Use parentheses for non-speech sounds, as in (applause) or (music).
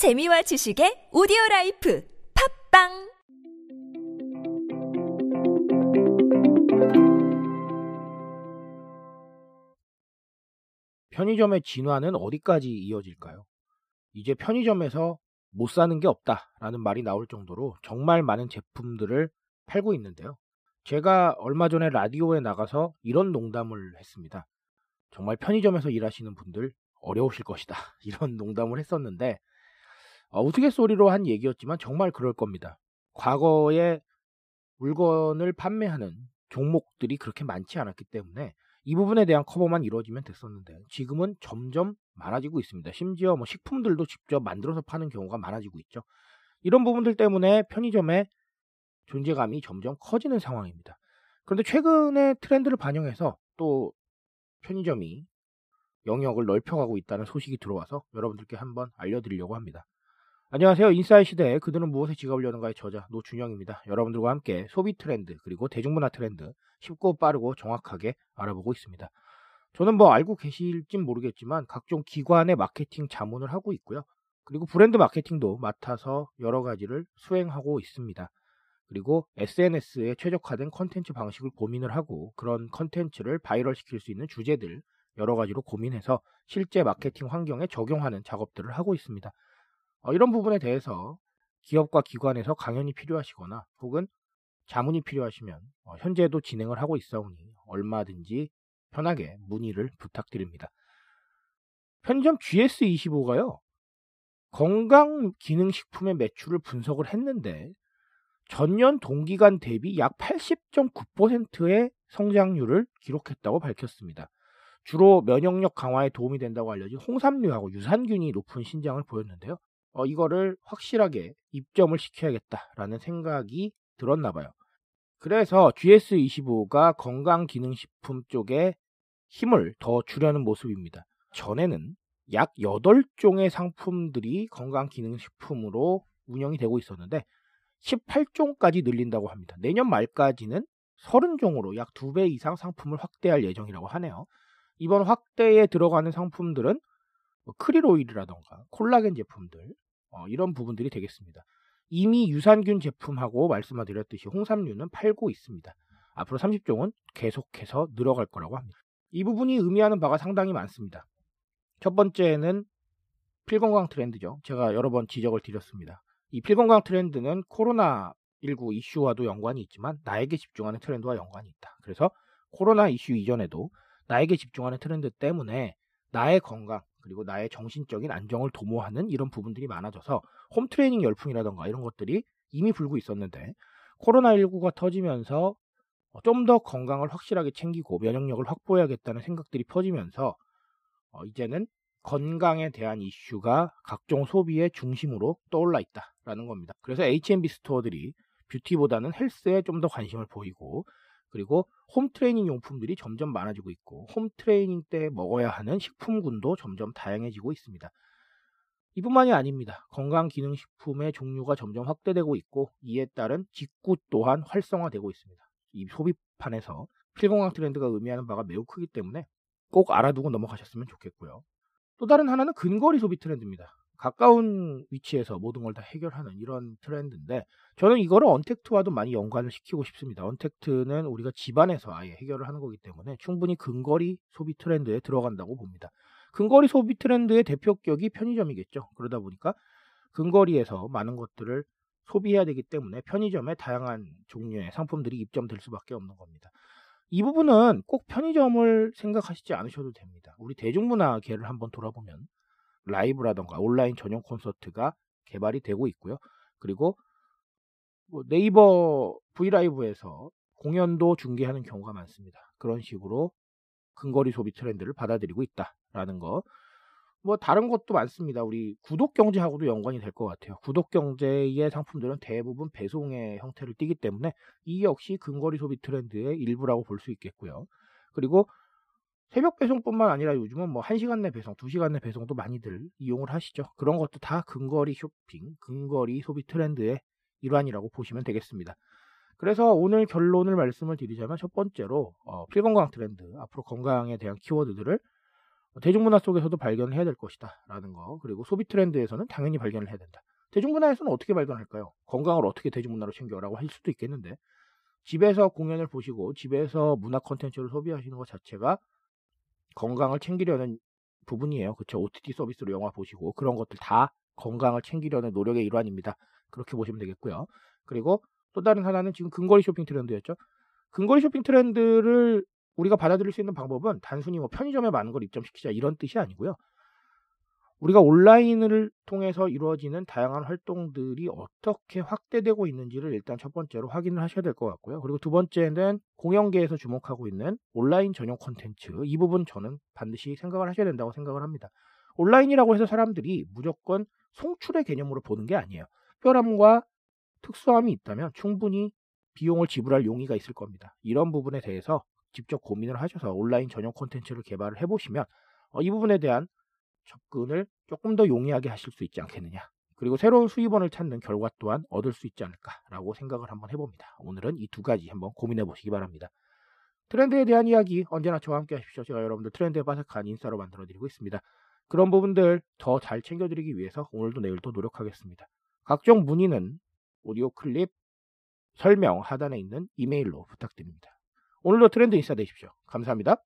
재미와 지식의 오디오 라이프 팟빵 편의점의 진화는 어디까지 이어질까요? 이제 편의점에서 못 사는 게 없다라는 말이 나올 정도로 정말 많은 제품들을 팔고 있는데요. 제가 얼마 전에 라디오에 나가서 이런 농담을 했습니다. 정말 편의점에서 일하시는 분들 어려우실 것이다. (laughs) 이런 농담을 했었는데 어, 우스갯소리로 한 얘기였지만 정말 그럴 겁니다. 과거에 물건을 판매하는 종목들이 그렇게 많지 않았기 때문에 이 부분에 대한 커버만 이루어지면 됐었는데 지금은 점점 많아지고 있습니다. 심지어 뭐 식품들도 직접 만들어서 파는 경우가 많아지고 있죠. 이런 부분들 때문에 편의점의 존재감이 점점 커지는 상황입니다. 그런데 최근에 트렌드를 반영해서 또 편의점이 영역을 넓혀가고 있다는 소식이 들어와서 여러분들께 한번 알려드리려고 합니다. 안녕하세요. 인사이 시대에 그들은 무엇에 지갑을 여는가의 저자 노준영입니다. 여러분들과 함께 소비 트렌드 그리고 대중문화 트렌드 쉽고 빠르고 정확하게 알아보고 있습니다. 저는 뭐 알고 계실진 모르겠지만 각종 기관의 마케팅 자문을 하고 있고요. 그리고 브랜드 마케팅도 맡아서 여러 가지를 수행하고 있습니다. 그리고 SNS에 최적화된 컨텐츠 방식을 고민을 하고 그런 컨텐츠를 바이럴 시킬 수 있는 주제들 여러 가지로 고민해서 실제 마케팅 환경에 적용하는 작업들을 하고 있습니다. 어, 이런 부분에 대해서 기업과 기관에서 강연이 필요하시거나 혹은 자문이 필요하시면 어, 현재도 진행을 하고 있사오니 얼마든지 편하게 문의를 부탁드립니다. 편의점 GS25가요. 건강기능식품의 매출을 분석을 했는데 전년 동기간 대비 약 80.9%의 성장률을 기록했다고 밝혔습니다. 주로 면역력 강화에 도움이 된다고 알려진 홍삼류하고 유산균이 높은 신장을 보였는데요. 어, 이거를 확실하게 입점을 시켜야겠다라는 생각이 들었나 봐요. 그래서 GS25가 건강기능식품 쪽에 힘을 더 주려는 모습입니다. 전에는 약 8종의 상품들이 건강기능식품으로 운영이 되고 있었는데 18종까지 늘린다고 합니다. 내년 말까지는 30종으로 약 2배 이상 상품을 확대할 예정이라고 하네요. 이번 확대에 들어가는 상품들은 뭐 크릴 오일이라던가 콜라겐 제품들 어, 이런 부분들이 되겠습니다. 이미 유산균 제품하고 말씀을 드렸듯이 홍삼류는 팔고 있습니다. 앞으로 30종은 계속해서 늘어갈 거라고 합니다. 이 부분이 의미하는 바가 상당히 많습니다. 첫 번째는 필건강 트렌드죠. 제가 여러 번 지적을 드렸습니다. 이 필건강 트렌드는 코로나19 이슈와도 연관이 있지만 나에게 집중하는 트렌드와 연관이 있다. 그래서 코로나 이슈 이전에도 나에게 집중하는 트렌드 때문에 나의 건강, 그리고 나의 정신적인 안정을 도모하는 이런 부분들이 많아져서 홈트레이닝 열풍이라던가 이런 것들이 이미 불고 있었는데 코로나19가 터지면서 좀 더 건강을 확실하게 챙기고 면역력을 확보해야겠다는 생각들이 퍼지면서 어, 이제는 건강에 대한 이슈가 각종 소비의 중심으로 떠올라 있다라는 겁니다. 그래서 H&B 스토어들이 뷰티보다는 헬스에 좀 더 관심을 보이고 그리고 홈 트레이닝 용품들이 점점 많아지고 있고 홈 트레이닝 때 먹어야 하는 식품군도 점점 다양해지고 있습니다. 이뿐만이 아닙니다. 건강기능식품의 종류가 점점 확대되고 있고 이에 따른 직구 또한 활성화되고 있습니다. 이 소비판에서 필건강 트렌드가 의미하는 바가 매우 크기 때문에 꼭 알아두고 넘어가셨으면 좋겠고요. 또 다른 하나는 근거리 소비 트렌드입니다. 가까운 위치에서 모든 걸 다 해결하는 이런 트렌드인데 저는 이거를 언택트와도 많이 연관을 시키고 싶습니다. 언택트는 우리가 집안에서 아예 해결을 하는 거기 때문에 충분히 근거리 소비 트렌드에 들어간다고 봅니다. 근거리 소비 트렌드의 대표격이 편의점이겠죠. 그러다 보니까 근거리에서 많은 것들을 소비해야 되기 때문에 편의점에 다양한 종류의 상품들이 입점될 수밖에 없는 겁니다. 이 부분은 꼭 편의점을 생각하시지 않으셔도 됩니다. 우리 대중문화계를 한번 돌아보면 라이브라던가 온라인 전용 콘서트가 개발이 되고 있고요. 그리고 뭐 네이버 브이라이브에서 공연도 중계하는 경우가 많습니다. 그런 식으로 근거리 소비 트렌드를 받아들이고 있다라는 거. 뭐 다른 것도 많습니다. 우리 구독 경제하고도 연관이 될 것 같아요. 구독 경제의 상품들은 대부분 배송의 형태를 띠기 때문에 이 역시 근거리 소비 트렌드의 일부라고 볼 수 있겠고요. 그리고 새벽 배송뿐만 아니라 요즘은 뭐 1시간 내 배송, 2시간 내 배송도 많이들 이용을 하시죠. 그런 것도 다 근거리 쇼핑, 근거리 소비 트렌드의 일환이라고 보시면 되겠습니다. 그래서 오늘 결론을 말씀을 드리자면 첫 번째로 어, 필건강 트렌드, 앞으로 건강에 대한 키워드들을 대중문화 속에서도 발견을 해야 될 것이다. 라는 거. 그리고 소비 트렌드에서는 당연히 발견을 해야 된다. 대중문화에서는 어떻게 발견할까요? 건강을 어떻게 대중문화로 챙겨라고 할 수도 있겠는데, 집에서 공연을 보시고, 집에서 문화 콘텐츠를 소비하시는 것 자체가 건강을 챙기려는 부분이에요. 그쵸? OTT 서비스로 영화 보시고, 그런 것들 다 건강을 챙기려는 노력의 일환입니다. 그렇게 보시면 되겠고요. 그리고 또 다른 하나는 지금 근거리 쇼핑 트렌드였죠. 근거리 쇼핑 트렌드를 우리가 받아들일 수 있는 방법은 단순히 뭐 편의점에 많은 걸 입점시키자 이런 뜻이 아니고요. 우리가 온라인을 통해서 이루어지는 다양한 활동들이 어떻게 확대되고 있는지를 일단 첫 번째로 확인을 하셔야 될 것 같고요. 그리고 두 번째는 공연계에서 주목하고 있는 온라인 전용 콘텐츠 이 부분 저는 반드시 생각을 하셔야 된다고 생각을 합니다. 온라인이라고 해서 사람들이 무조건 송출의 개념으로 보는 게 아니에요. 특별함과 특수함이 있다면 충분히 비용을 지불할 용의가 있을 겁니다. 이런 부분에 대해서 직접 고민을 하셔서 온라인 전용 콘텐츠를 개발을 해보시면 어, 이 부분에 대한 접근을 조금 더 용이하게 하실 수 있지 않겠느냐. 그리고 새로운 수입원을 찾는 결과 또한 얻을 수 있지 않을까라고 생각을 한번 해봅니다. 오늘은 이 두 가지 한번 고민해 보시기 바랍니다. 트렌드에 대한 이야기 언제나 저와 함께 하십시오. 제가 여러분들 트렌드에 빠삭한 인싸로 만들어 드리고 있습니다. 그런 부분들 더 잘 챙겨드리기 위해서 오늘도 내일도 노력하겠습니다. 각종 문의는 오디오 클립 설명 하단에 있는 이메일로 부탁드립니다. 오늘도 트렌드 인싸 되십시오. 감사합니다.